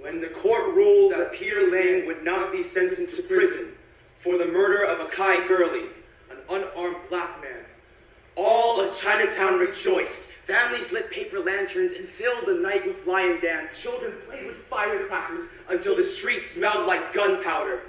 when the court ruled that Peter Liang would not be sentenced to prison for the murder of Akai Gurley, an unarmed black man. All of Chinatown rejoiced. Families lit paper lanterns and filled the night with lion dance. Children played with firecrackers until the streets smelled like gunpowder.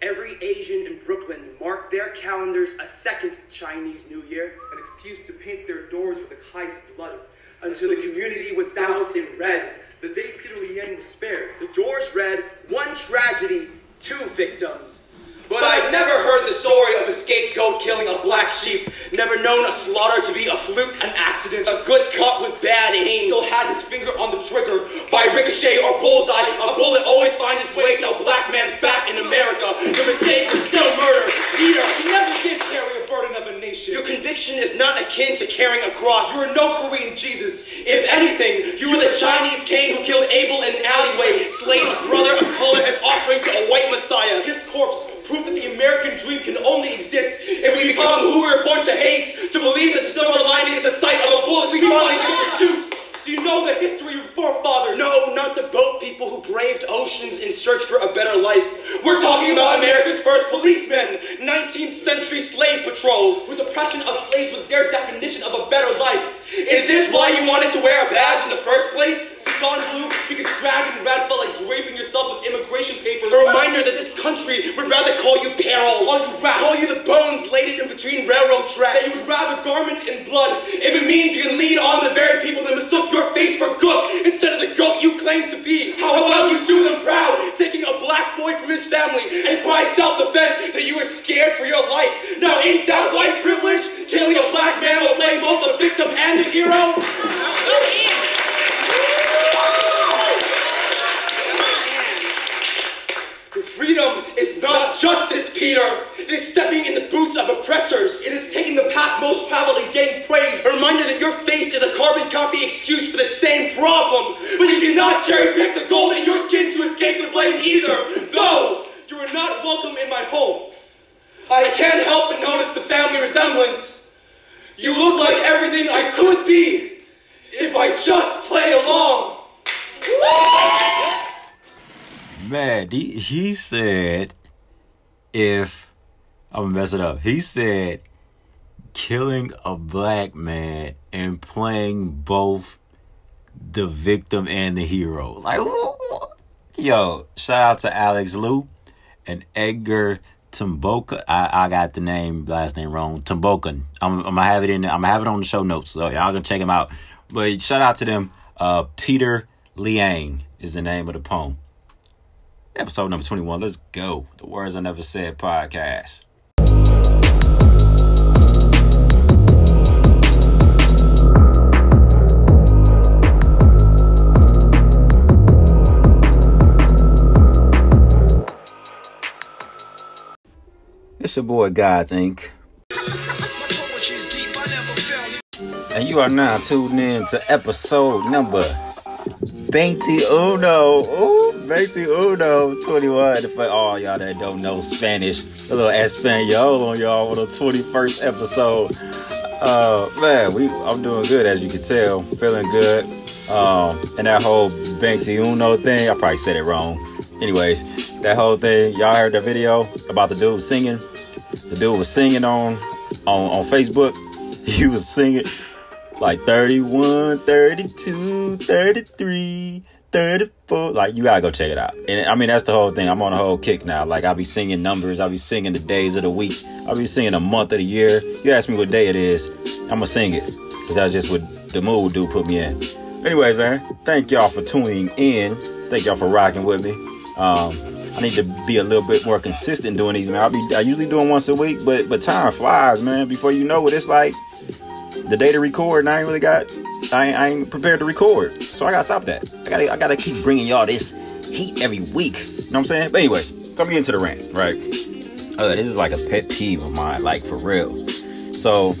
Every Asian in Brooklyn marked their calendars a second Chinese New Year, an excuse to paint their doors with Akai's blood, until the community was doused in red. The day Peter Liang was spared, the doors read, one tragedy, two victims. But I've never heard the story of a scapegoat killing a black sheep. Never known a slaughter to be a fluke, an accident. A good cop with bad aim still had his finger on the trigger. By ricochet or bullseye, a bullet always finds its way to a black man's back in America. The mistake is still murder. Peter, you never did carry a burden of a nation. Your conviction is not akin to carrying a cross. You are no Korean Jesus. If anything, you are the Chinese Cain who killed Abel in an alleyway, slayed a brother of color as offering to a white messiah. His corpse proof that the American dream can only exist if we become who we're born to hate, to believe that the silver lining is the sight of a bullet we finally get to shoot. Do you know the history of your forefathers? No, not the boat people who braved oceans in search for a better life. We're talking about America's first policemen, 19th century slave patrols, whose oppression of slaves was their definition of a better life. Is this why you wanted to wear a badge in the first place? Dawn blue because dragon red felt like draping yourself with immigration papers. A reminder that this country would rather call you peril, call you rat, call you the bones laid in between railroad tracks. That you would rather garments in blood if it means you can lead on the very people that mistook your face for gook instead of the goat you claim to be. How about you do them proud, taking a black boy from his family and cry self-defense that you were scared for your life. Now ain't that white privilege? Killing a black man while playing both the victim and the hero? Peter. It is stepping in the boots of oppressors. It is taking the path most traveled and getting praise. A reminder that your face is a carbon copy excuse for the same problem. But you cannot cherry pick the gold in your skin to escape the blame either. Though you are not welcome in my home. I can't help but notice the family resemblance. You look like everything I could be if I just play along. Man, he, he said if I'm gonna mess it up. He said killing a black man and playing both the victim and the hero. Like, yo, shout out to Alex Luu and Edgar Tumboka. I, I got the name last name wrong. Tumbokon. I'm, I'm gonna have it in. I'm gonna have it on the show notes, so y'all gonna check him out. But shout out to them. Uh, Peter Liang is the name of the poem. Episode number 21. Let's go. The Words I Never Said podcast. It's your boy Gods Inc. And you are now tuned in to episode number 21. Ooh, 21, 21. For all y'all that don't know Spanish, a little Espanol on y'all on the 21st episode. Uh, man, we I'm doing good as you can tell, feeling good. Um, and that whole 21 thing, I probably said it wrong. Anyways, that whole thing, y'all heard the video about the dude singing. The dude was singing on on on Facebook. He was singing like 31, 32, 33, 34. Like, you gotta go check it out. And I mean, that's the whole thing. I'm on a whole kick now. Like, I'll be singing numbers, I'll be singing the days of the week, I'll be singing a month of the year. You ask me what day it is, I'm gonna sing it. Because that's just what the mood do put me in. Anyways, man, thank y'all for tuning in. Thank y'all for rocking with me. Um, I need to be a little bit more consistent doing these, man. I'll be I usually doing once a week, but but time flies, man. Before you know it, it's like the day to record, and I ain't really got, I ain't, I ain't prepared to record, so I gotta stop that. I gotta, I gotta keep bringing y'all this heat every week. You know what I'm saying? But anyways, coming into the rant, right? Uh, this is like a pet peeve of mine, like for real. So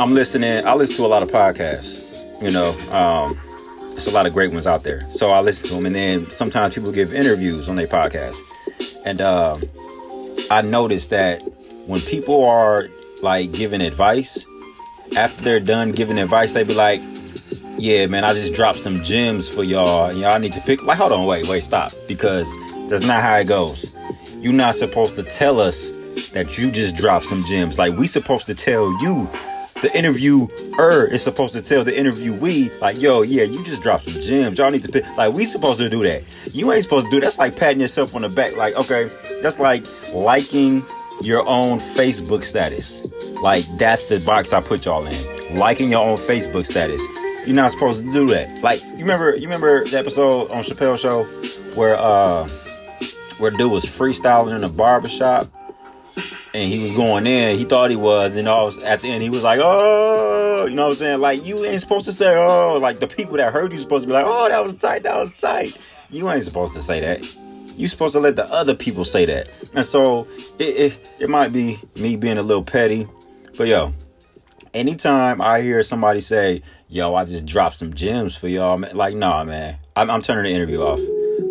I'm listening. I listen to a lot of podcasts. You know, um, there's a lot of great ones out there. So I listen to them, and then sometimes people give interviews on their podcast, and uh, I noticed that when people are like giving advice after they're done giving advice, they be like, yeah, man, I just dropped some gems for y'all. Y'all need to pick. Like, hold on, wait, wait, stop. Because that's not how it goes. You're not supposed to tell us that you just dropped some gems. Like, we supposed to tell you. The interviewer is supposed to tell the interviewee, like, yo, yeah, you just dropped some gems. Y'all need to pick. Like, we supposed to do that. You ain't supposed to do that. That's like patting yourself on the back. Like, okay, that's like liking your own Facebook status. Like, that's the box I put y'all in. Liking your own Facebook status. You're not supposed to do that. Like you remember, you remember the episode on Chappelle Show where uh where dude was freestyling in a barbershop and he was going in. He thought he was, and all at the end he was like, "Oh, you know what I'm saying? Like you ain't supposed to say oh." Like the people that heard you supposed to be like, "Oh, that was tight. That was tight." You ain't supposed to say that. You supposed to let the other people say that. And so it it, it might be me being a little petty, but yo, anytime I hear somebody say, "Yo, I just dropped some gems for y'all," man, like, nah, man, I'm, I'm turning the interview off.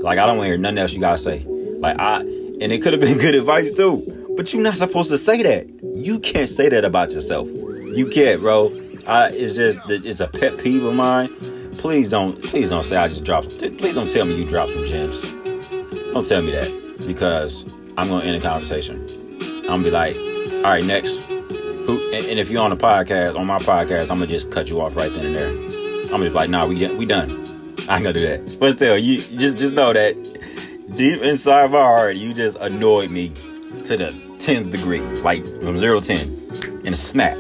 Like, I don't want to hear nothing else you gotta say. Like, I and it could have been good advice too, but you're not supposed to say that. You can't say that about yourself. You can't, bro. I, it's just it's a pet peeve of mine. Please don't, please don't say I just dropped. Please don't tell me you dropped some gems. Don't tell me that because I'm gonna end the conversation. I'm gonna be like, all right, next. Who, and, and if you're on a podcast, on my podcast, I'm gonna just cut you off right then and there. I'm gonna be like, nah, we we done. I ain't gonna do that. But still, you just just know that deep inside my heart, you just annoyed me to the 10th degree, like from zero to 10 in a snap.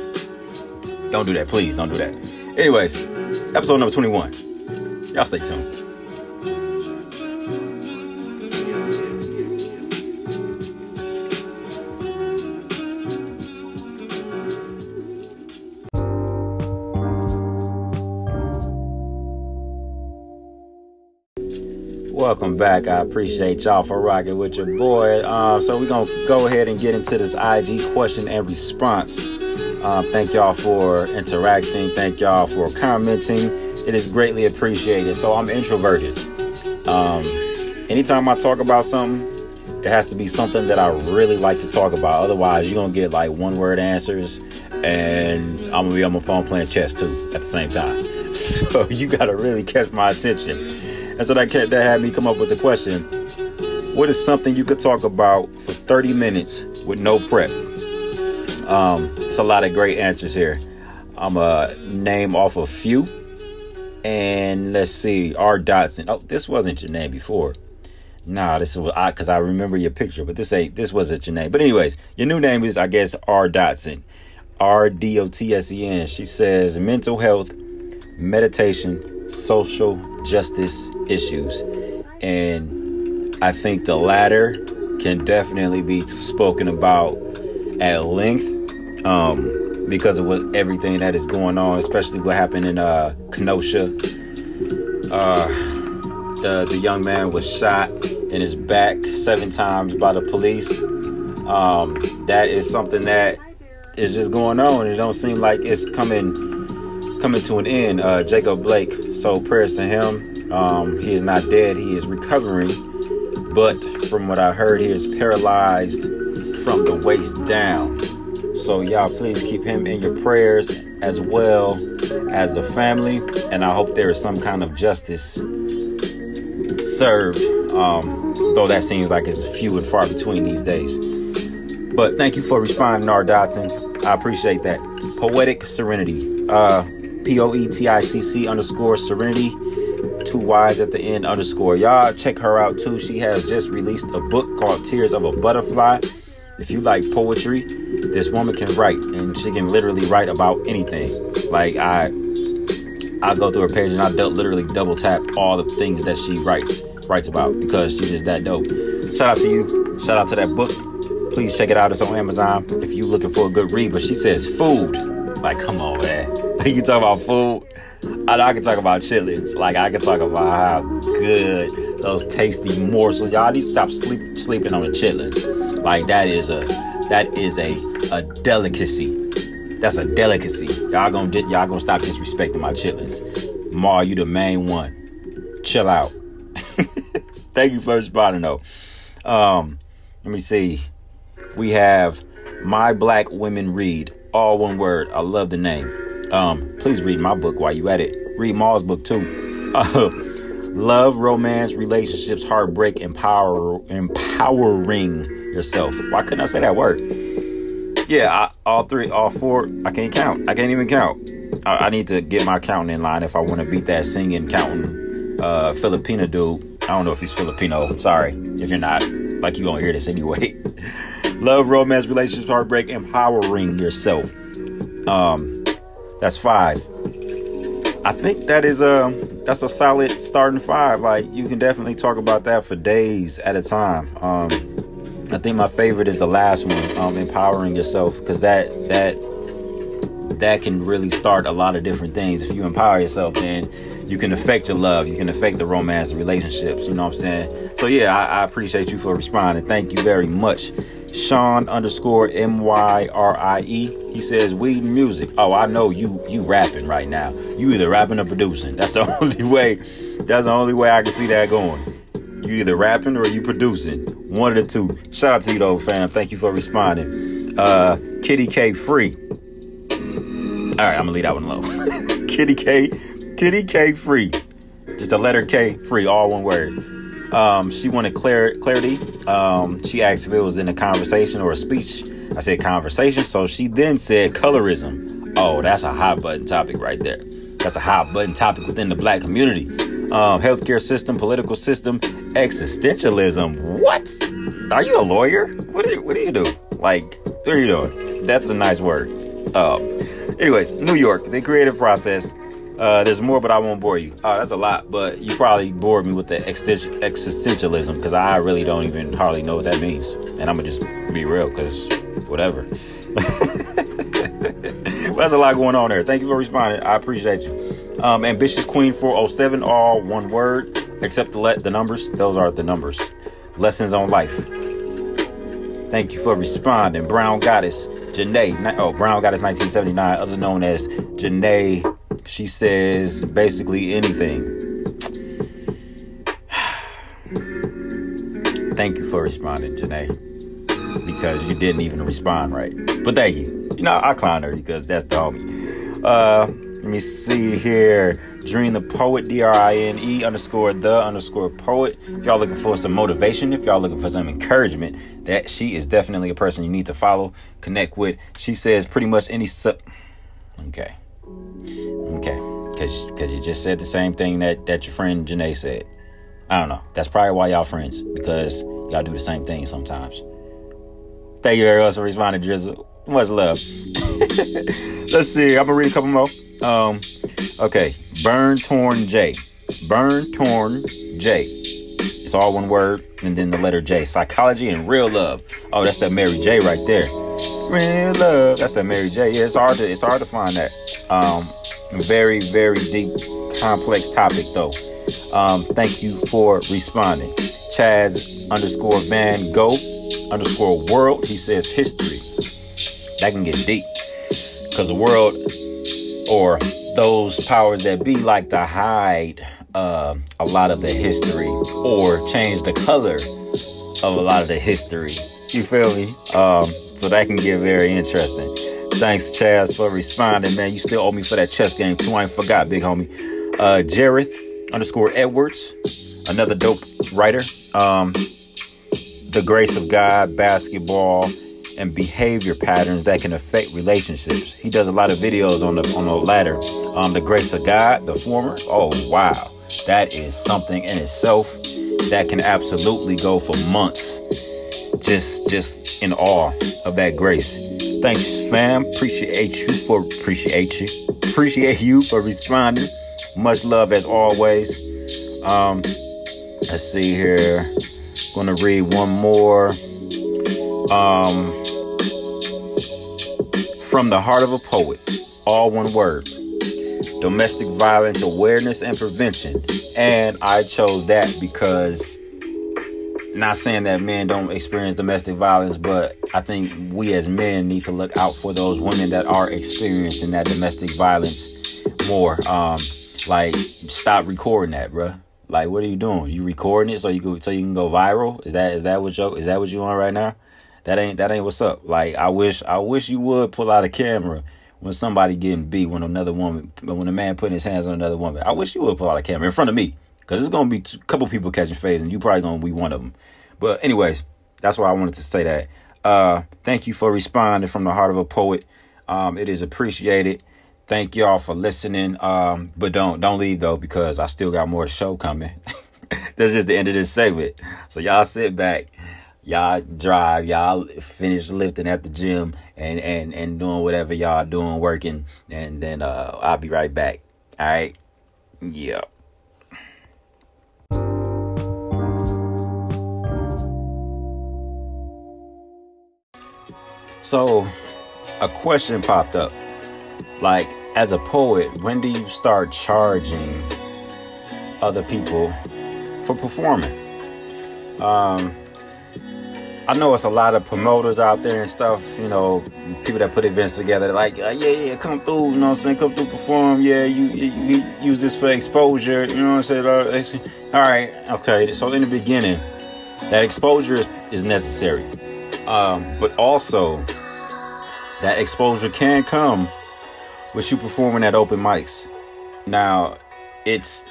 Don't do that, please. Don't do that. Anyways, episode number 21. Y'all stay tuned. Welcome back. I appreciate y'all for rocking with your boy. Uh, so we're gonna go ahead and get into this IG question and response. Um, thank y'all for interacting. Thank y'all for commenting. It is greatly appreciated. So I'm introverted. Um, anytime I talk about something, it has to be something that I really like to talk about. Otherwise, you're gonna get like one word answers, and I'm gonna be on my phone playing chess too at the same time. So you gotta really catch my attention. And so that that had me come up with the question: What is something you could talk about for 30 minutes with no prep? Um, it's a lot of great answers here. I'm a name off a few, and let's see, R. Dotson. Oh, this wasn't your name before. Nah, this was I because I remember your picture, but this ain't this wasn't your name. But anyways, your new name is I guess R. Dotson. R D O T S E N. She says mental health, meditation, social justice issues. And I think the latter can definitely be spoken about at length um, because of what everything that is going on, especially what happened in uh, Kenosha. Uh, the, the young man was shot in his back seven times by the police. Um, that is something that is just going on. It don't seem like it's coming coming to an end. Uh, Jacob Blake, so prayers to him. Um, he is not dead, he is recovering. But from what I heard, he is paralyzed from the waist down. So, y'all, please keep him in your prayers as well as the family. And I hope there is some kind of justice served, um, though that seems like it's few and far between these days. But thank you for responding, R. Dotson. I appreciate that. Poetic Serenity. Uh, P O E T I C C underscore Serenity. Two Y's at the end underscore. Y'all check her out too. She has just released a book called Tears of a Butterfly. If you like poetry, this woman can write and she can literally write about anything. Like I I go through her page and I literally double tap all the things that she writes writes about because she's just that dope. Shout out to you. Shout out to that book. Please check it out. It's on Amazon if you're looking for a good read. But she says food. Like, come on, man. you talk about food. I, I can talk about chitlins. Like I can talk about how good those tasty morsels. Y'all need to stop sleep, sleeping on the chitlins. Like that is a that is a a delicacy. That's a delicacy. Y'all gonna y'all gonna stop disrespecting my chitlins. Mar, you the main one. Chill out. Thank you for responding though. Um, let me see. We have My Black Women Read. All one word. I love the name. Um, please read my book while you at it. Read Maul's book too. Uh, love, romance, relationships, heartbreak, empower, empowering yourself. Why couldn't I say that word? Yeah, I, all three, all four. I can't count. I can't even count. I, I need to get my counting in line if I want to beat that singing counting uh, Filipino dude. I don't know if he's Filipino. Sorry if you're not. Like you gonna hear this anyway. Love, romance, relationships, heartbreak, empowering yourself. Um, that's five. I think that is a that's a solid starting five. Like you can definitely talk about that for days at a time. Um, I think my favorite is the last one, um, empowering yourself, because that that that can really start a lot of different things. If you empower yourself, then you can affect your love, you can affect the romance, the relationships. You know what I'm saying? So yeah, I, I appreciate you for responding. Thank you very much. Sean underscore M Y R I E. He says weed music. Oh, I know you you rapping right now. You either rapping or producing. That's the only way. That's the only way I can see that going. You either rapping or you producing. One of the two. Shout out to you though, fam. Thank you for responding. Uh Kitty K free. All right, I'm gonna leave that one low. Kitty K, Kitty K free. Just a letter K free, all one word. Um, she wanted clar- clarity. Um, she asked if it was in a conversation or a speech. I said conversation. So she then said colorism. Oh, that's a hot button topic right there. That's a hot button topic within the black community. Um, healthcare system, political system, existentialism. What? Are you a lawyer? What do you, what do you do? Like, what are you doing? That's a nice word. Um, anyways, New York, the creative process. Uh, there's more, but I won't bore you. Uh, that's a lot, but you probably bored me with the existentialism because I really don't even hardly know what that means. And I'm gonna just be real because whatever. that's a lot going on there. Thank you for responding. I appreciate you. Um, Ambitious Queen 407, all one word, except the let the numbers. Those are the numbers. Lessons on life. Thank you for responding. Brown Goddess, Janae. Oh, Brown Goddess 1979, other known as Janae. She says basically anything. Thank you for responding, Janae. Because you didn't even respond right. But thank you. You know, I clown her because that's the homie. Uh, let me see here. Dream the poet, D R I N E underscore the underscore poet. If y'all looking for some motivation, if y'all looking for some encouragement, that she is definitely a person you need to follow, connect with. She says pretty much any sub. Okay. Okay. Because because you just said the same thing that, that your friend Janae said. I don't know. That's probably why y'all friends because y'all do the same thing sometimes. Thank you very much for responding, Drizzle. Much love. Let's see. I'm gonna read a couple more. Um, okay, Burn Torn J. Burn Torn J. It's all one word, and then the letter J. Psychology and real love. Oh, that's that Mary J right there. Real love. That's that Mary J. Yeah, it's hard to it's hard to find that. Um, very very deep, complex topic though. Um, thank you for responding. Chaz underscore Van Gogh underscore world. He says history. That can get deep because the world or those powers that be like to hide uh, a lot of the history or change the color of a lot of the history. You feel me? Um, so that can get very interesting. Thanks, Chaz, for responding, man. You still owe me for that chess game too. I ain't forgot, big homie. Uh, Jareth underscore Edwards, another dope writer. Um, the grace of God, basketball, and behavior patterns that can affect relationships. He does a lot of videos on the on the latter. Um, the grace of God, the former. Oh wow, that is something in itself that can absolutely go for months. Just just in awe of that grace. Thanks, fam. Appreciate you for appreciate you. Appreciate you for responding. Much love as always. Um, let's see here. Gonna read one more. Um, from the heart of a poet, all one word. Domestic violence awareness and prevention. And I chose that because not saying that men don't experience domestic violence, but I think we as men need to look out for those women that are experiencing that domestic violence more. Um, like stop recording that, bruh. Like, what are you doing? You recording it so you go so you can go viral? Is that is that what you is that what you on right now? That ain't that ain't what's up. Like, I wish I wish you would pull out a camera when somebody getting beat, when another woman, when a man putting his hands on another woman. I wish you would pull out a camera in front of me, because there's gonna be a couple people catching phase, and you probably gonna be one of them. But anyways, that's why I wanted to say that. Uh, thank you for responding from the heart of a poet. Um, it is appreciated. Thank y'all for listening. Um, but don't don't leave though because I still got more show coming. That's just the end of this segment. So y'all sit back, y'all drive, y'all finish lifting at the gym and and and doing whatever y'all doing, working, and then uh, I'll be right back. All right. Yeah. So, a question popped up. Like, as a poet, when do you start charging other people for performing? Um, I know it's a lot of promoters out there and stuff, you know, people that put events together, like, yeah, yeah, come through, you know what I'm saying? Come through, perform. Yeah, you, you, you use this for exposure, you know what I'm saying? All right, okay. So, in the beginning, that exposure is, is necessary. Um, but also, that exposure can come with you performing at open mics. Now, it's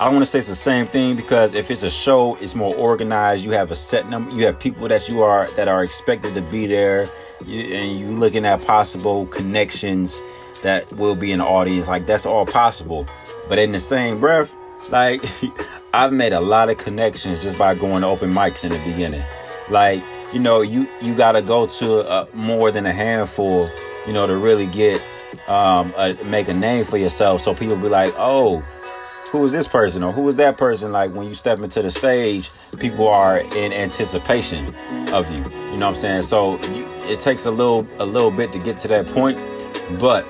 I don't want to say it's the same thing because if it's a show, it's more organized. You have a set number. You have people that you are that are expected to be there, and you're looking at possible connections that will be in the audience. Like that's all possible. But in the same breath, like I've made a lot of connections just by going to open mics in the beginning. Like you know, you you got to go to a, more than a handful, you know, to really get um a, make a name for yourself. So people be like, oh. Who is this person or who is that person? Like when you step into the stage, people are in anticipation of you. You know what I'm saying? So you, it takes a little a little bit to get to that point, but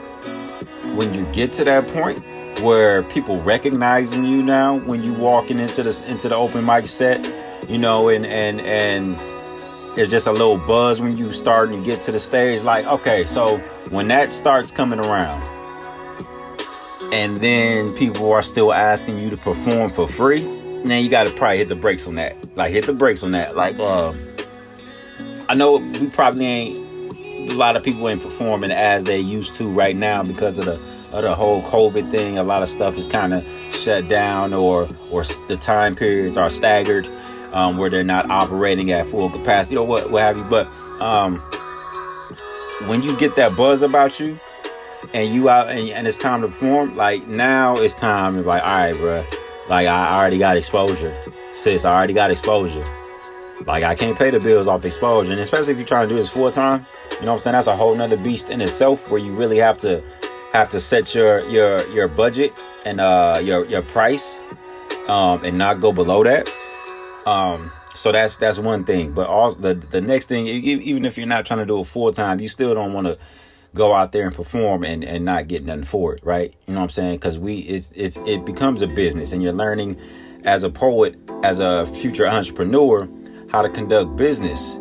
when you get to that point, where people recognizing you now when you walking into this into the open mic set, you know, and and and there's just a little buzz when you start and get to the stage. Like, okay, so when that starts coming around, and then people are still asking you to perform for free, then you got to probably hit the brakes on that. Like, hit the brakes on that. Like, uh, I know we probably ain't. A lot of people ain't performing as they used to right now because of the of the whole COVID thing. A lot of stuff is kind of shut down, or or the time periods are staggered um, where they're not operating at full capacity or what, what have you. But um, when you get that buzz about you and you out and, and, it's time to perform, like now it's time to like, all right, bro, like I already got exposure, sis. I already got exposure. Like I can't pay the bills off exposure, and especially if you're trying to do this full time, you know what I'm saying? That's a whole nother beast in itself, where you really have to have to set your your your budget and uh your your price, um, and not go below that. Um, so that's that's one thing. But also the the next thing, even if you're not trying to do it full time, you still don't want to go out there and perform and, and not get nothing for it, right? You know what I'm saying? Because we it's it's it becomes a business, and you're learning as a poet, as a future entrepreneur, how to conduct business.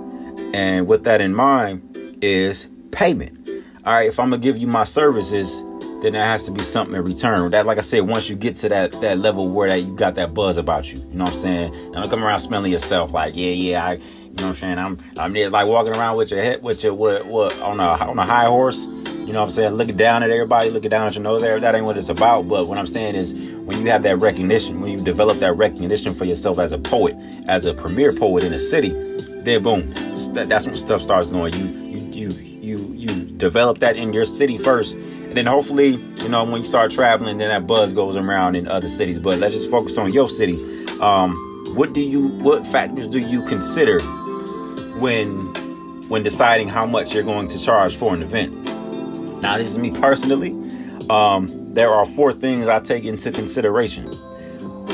And with that in mind is payment. All right, if I'm gonna give you my services, then there has to be something in return. That, like I said, once you get to that that level where that you got that buzz about you, you know what I'm saying? And don't come around smelling yourself like, yeah, yeah, I, you know what I'm saying? I'm I'm there like walking around with your head, with your what what on a on a high horse. You know what I'm saying? Looking down at everybody, looking down at your nose. That ain't what it's about. But what I'm saying is, when you have that recognition, when you develop that recognition for yourself as a poet, as a premier poet in a city, then boom, that's when stuff starts going. You you you you you develop that in your city first then hopefully, you know, when you start traveling, then that buzz goes around in other cities. But let's just focus on your city. Um, what do you, what factors do you consider when, when deciding how much you're going to charge for an event? Now, this is me personally. Um, there are four things I take into consideration.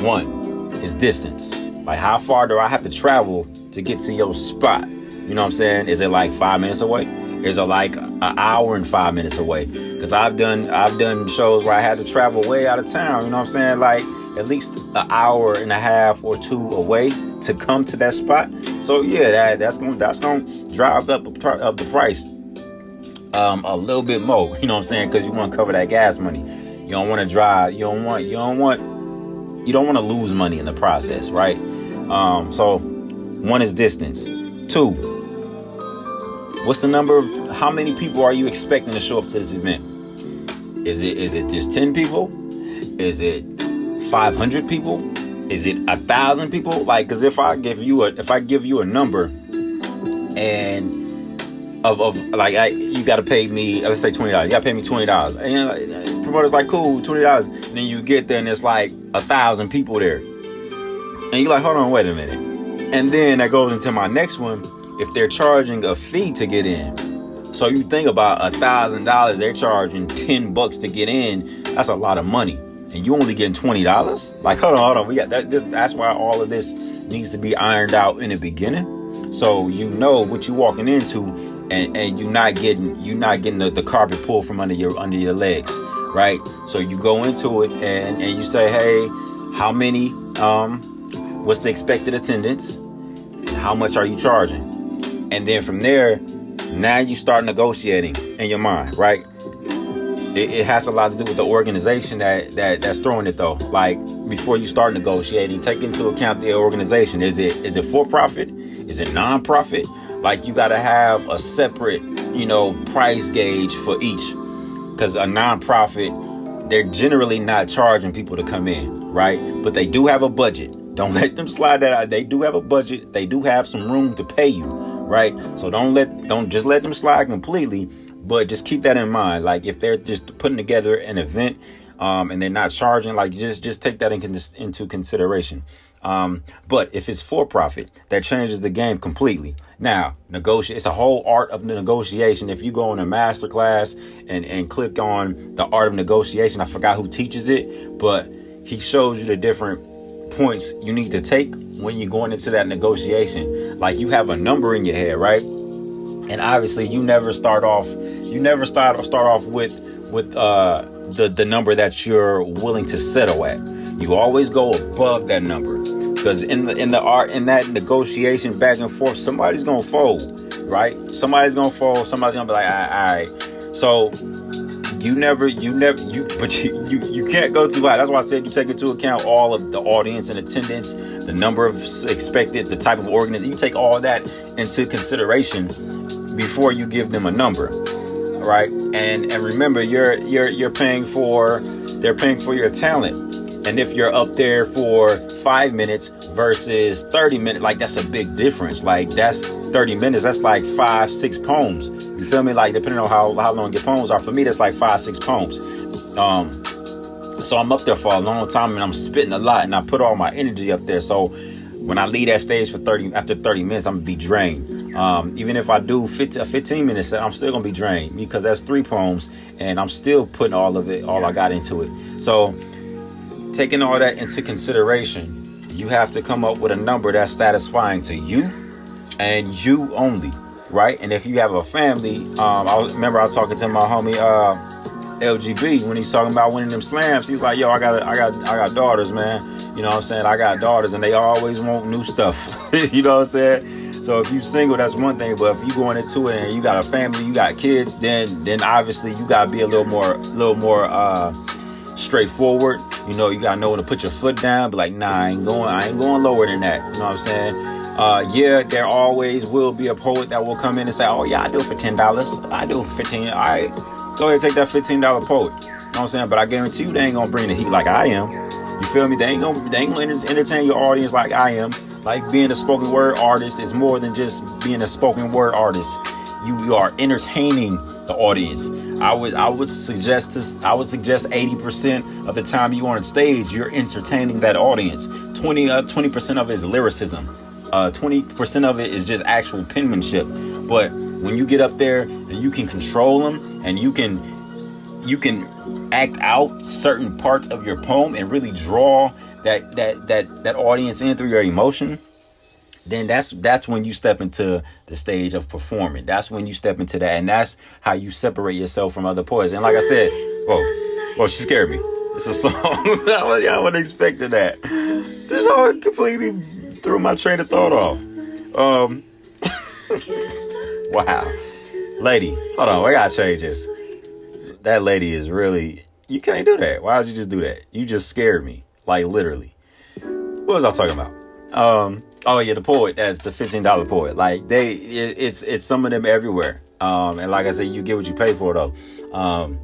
One is distance. Like, how far do I have to travel to get to your spot? You know what I'm saying? Is it like five minutes away? Is a, like an hour and five minutes away? Because I've done I've done shows where I had to travel way out of town. You know what I'm saying? Like at least an hour and a half or two away to come to that spot. So yeah, that that's gonna that's gonna drive up up the price um, a little bit more. You know what I'm saying? Because you want to cover that gas money. You don't want to drive. You don't want. You don't want. You don't want to lose money in the process, right? Um, so one is distance. Two, What's the number of how many people are you expecting to show up to this event? Is it is it just 10 people? Is it 500 people? Is it a thousand people? Like, cause if I give you a if I give you a number and of, of like I, you got to pay me let's say twenty dollars you got to pay me twenty dollars and like, promoters like cool twenty dollars and then you get there and it's like a thousand people there and you're like hold on wait a minute and then that goes into my next one if they're charging a fee to get in. So you think about a thousand dollars they're charging 10 bucks to get in that's a lot of money. And you only getting twenty dollars? Like hold on hold on we got that this, that's why all of this needs to be ironed out in the beginning. So you know what you're walking into and, and you're not getting you're not getting the, the carpet pulled from under your under your legs right? So you go into it and and you say hey how many um what's the expected attendance? How much are you charging and then from there now you start negotiating in your mind right it, it, has a lot to do with the organization that, that that's throwing it though like before you start negotiating take into account the organization is it is it for profit is it non-profit like you got to have a separate, you know, price gauge for each. Because a nonprofit, they're generally not charging people to come in, right? But they do have a budget. Don't let them slide that out. They do have a budget. They do have some room to pay you, right? So don't let don't just let them slide completely. But just keep that in mind. Like if they're just putting together an event um, and they're not charging, like just just take that in, into consideration. Um, but if it's for profit, that changes the game completely. Now, negotiate. It's a whole art of negotiation. If you go on a master class and and click on the art of negotiation, I forgot who teaches it, but he shows you the different points you need to take when you're going into that negotiation. Like you have a number in your head, right? And obviously, you never start off. You never start start off with with uh, the the number that you're willing to settle at. You always go above that number because in the in the art in that negotiation back and forth, somebody's gonna fold, right? Somebody's gonna fold. Somebody's gonna be like, all right, all right. So you never, you never, you, but you, you, you can't go too high. That's why I said you take into account all of the audience and attendance, the number of expected, the type of organization. You take all that into consideration before you give them a number, right? And and remember, you're you're you're paying for, they're paying for your talent and if you're up there for five minutes versus 30 minutes, like that's a big difference. Like that's 30 minutes, that's like five, six poems. You feel me? Like depending on how, how long your poems are. For me, that's like five, six poems. Um, so I'm up there for a long time and I'm spitting a lot and I put all my energy up there. So when I leave that stage for 30 after 30 minutes, I'm gonna be drained. Um, even if I do 15, a 15 minute set, I'm still gonna be drained because that's three poems and I'm still putting all of it, all I got into it. So taking all that into consideration, you have to come up with a number that's satisfying to you and you only, right? And if you have a family, um, I remember I was talking to my homie uh, LGB when he's talking about winning them slams. He's like, "Yo, I got, I got, I got daughters, man. You know what I'm saying? I got daughters, and they always want new stuff. you know what I'm saying? So if you're single, that's one thing. But if you're going into it and you got a family, you got kids, then then obviously you gotta be a little more, little more." Uh, straightforward. You know, you gotta know when to put your foot down. Be like, nah, I ain't going, I ain't going lower than that. You know what I'm saying? Uh, yeah, there always will be a poet that will come in and say, oh yeah, I do it for ten dollars. I do it for fifteen. All right, go ahead, take that fifteen dollar poet. You know what I'm saying? But I guarantee you, they ain't gonna bring the heat like I am. You feel me? They ain't gonna, they ain't gonna entertain your audience like I am. Like being a spoken word artist is more than just being a spoken word artist. You, are entertaining the audience. I would I would suggest this I would suggest 80% of the time you are on stage, you're entertaining that audience. 20 uh, 20% of it is lyricism. Uh, 20% of it is just actual penmanship. But when you get up there and you can control them and you can you can act out certain parts of your poem and really draw that that that that audience in through your emotion then that's that's when you step into the stage of performing. That's when you step into that, and that's how you separate yourself from other poets. And like I said, whoa, whoa, she scared me. It's a song. I wasn't expecting that. This all completely threw my train of thought off. Um, wow, lady, hold on, I gotta change this. That lady is really. You can't do that. Why did you just do that? You just scared me, like literally. What was I talking about? Um, oh yeah, the poet. That's the fifteen dollar poet. Like they, it, it's it's some of them everywhere. Um, and like I said, you get what you pay for though. Um,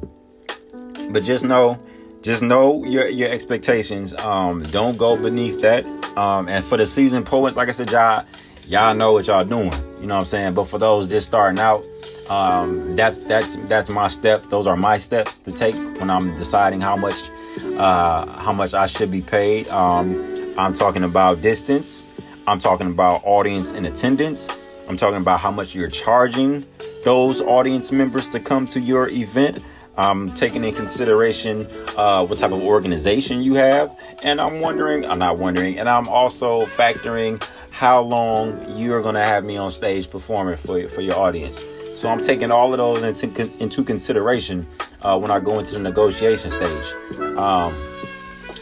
but just know, just know your your expectations. Um, don't go beneath that. Um, and for the seasoned poets, like I said, y'all, y'all know what y'all doing. You know what I'm saying? But for those just starting out, um, that's that's that's my step. Those are my steps to take when I'm deciding how much uh, how much I should be paid. Um, I'm talking about distance. I'm talking about audience and attendance. I'm talking about how much you're charging those audience members to come to your event. I'm taking in consideration uh, what type of organization you have, and I'm wondering, I'm not wondering, and I'm also factoring how long you're going to have me on stage performing for for your audience. So I'm taking all of those into into consideration uh, when I go into the negotiation stage. Um,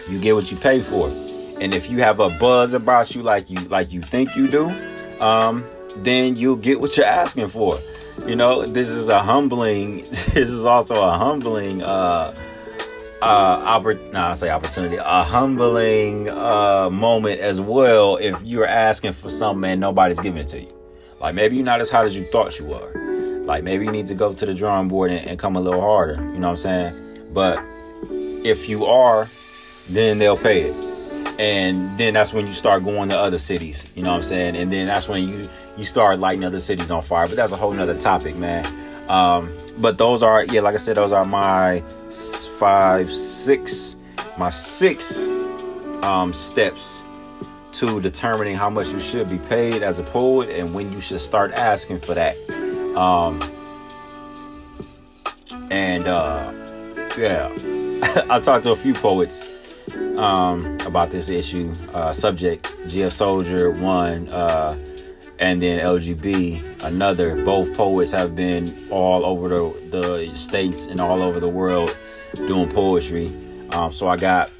you get what you pay for, and if you have a buzz about you like you like you think you do, um, then you'll get what you're asking for. You know this is a humbling this is also a humbling uh uh oppor- nah, I say opportunity a humbling uh moment as well if you're asking for something and nobody's giving it to you. Like maybe you're not as hot as you thought you were. Like maybe you need to go to the drawing board and, and come a little harder you know what i'm saying? But if you are then they'll pay it and then that's when you start going to other cities you know what i'm saying? And then that's when you you start lighting other cities on fire but that's a whole nother topic man. Um, but those are yeah like i said those are my five six my six um, steps to determining how much you should be paid as a poet and when you should start asking for that. Um, and uh, yeah i talked to a few poets um, about this issue uh, subject. GF Soldier one, uh, and then LGB another. Both poets have been all over the, the states and all over the world doing poetry. Um, so I got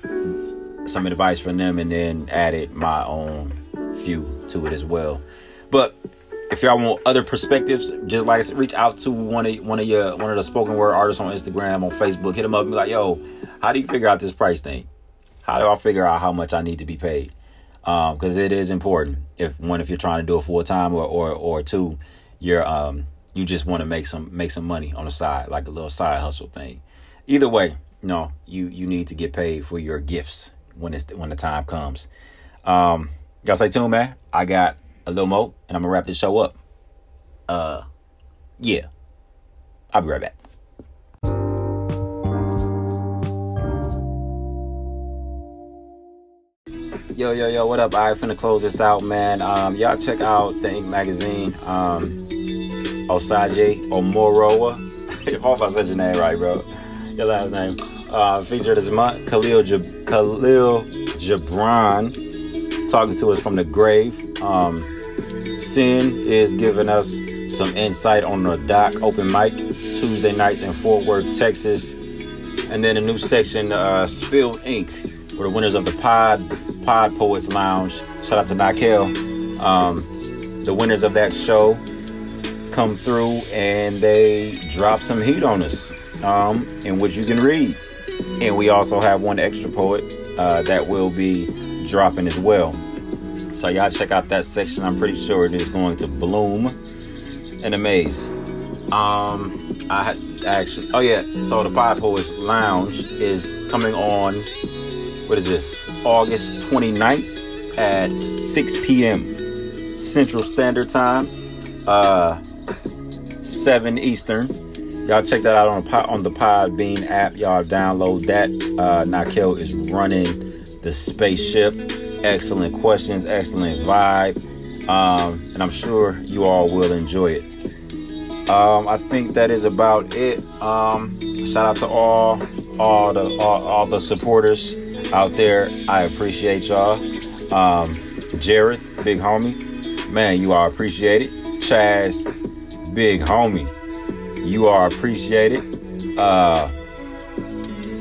some advice from them and then added my own few to it as well. But if y'all want other perspectives, just like I said, reach out to one of one of your one of the spoken word artists on Instagram, on Facebook. Hit them up and be like, "Yo, how do you figure out this price thing?" How do I figure out how much I need to be paid? Because um, it is important. If one, if you're trying to do it full time, or or or two, you're um you just want to make some make some money on the side, like a little side hustle thing. Either way, no, you you need to get paid for your gifts when it's when the time comes. Um, y'all stay tuned, man. I got a little more, and I'm gonna wrap this show up. Uh, yeah, I'll be right back. Yo, yo, yo, what up? I right, finna close this out, man. Um, y'all check out the Ink Magazine. Um, Osaje Omoroa. if I said your name right, bro. Your last name. Uh, featured this month, Khalil, Jab- Khalil talking to us from the grave. Um, Sin is giving us some insight on the doc open mic Tuesday nights in Fort Worth, Texas. And then a new section, uh, Spilled Ink, where the winners of the pod Pod Poets Lounge. Shout out to Nakel. Um, the winners of that show come through and they drop some heat on us, um, in which you can read. And we also have one extra poet uh, that will be dropping as well. So y'all check out that section. I'm pretty sure it is going to bloom and amaze. Um, I actually, oh yeah. So the Pod Poets Lounge is coming on what is this? August 29th at 6 p.m. Central Standard Time, uh, 7 Eastern. Y'all check that out on the on the app. Y'all download that. Uh, Nakel is running the spaceship. Excellent questions, excellent vibe, um, and I'm sure you all will enjoy it. Um, I think that is about it. Um, shout out to all all the all, all the supporters out there. I appreciate y'all. Um, Jareth, big homie, man, you are appreciated. Chaz, big homie, you are appreciated. Uh,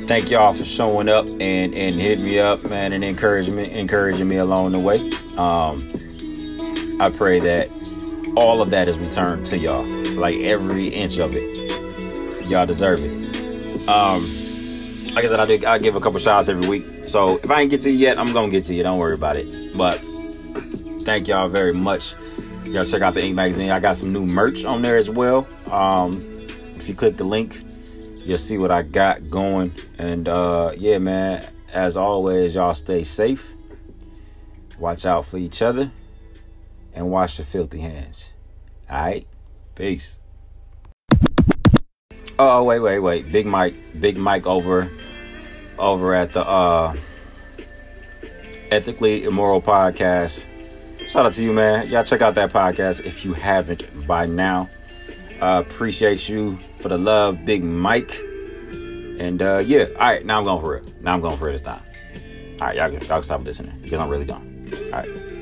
thank y'all for showing up and and hitting me up, man, and encouragement, encouraging me along the way. Um, I pray that all of that is returned to y'all, like every inch of it. Y'all deserve it. Um, like I said, I did. I give a couple shots every week. So if I ain't get to you yet, I'm gonna get to you. Don't worry about it. But Thank y'all very much. Y'all check out the Ink Magazine. I got some new merch on there as well. Um, if you click the link, you'll see what I got going. And uh, yeah, man, as always, y'all stay safe. Watch out for each other and wash your filthy hands. All right? Peace. Oh, wait, wait, wait. Big Mike, Big Mike over over at the uh Ethically Immoral Podcast. Shout out to you, man. Y'all check out that podcast if you haven't by now. Uh, appreciate you for the love, Big Mike. And uh, yeah, all right, now I'm going for it. Now I'm going for it this time. All right, y'all, y'all can stop listening because I'm really gone. All right.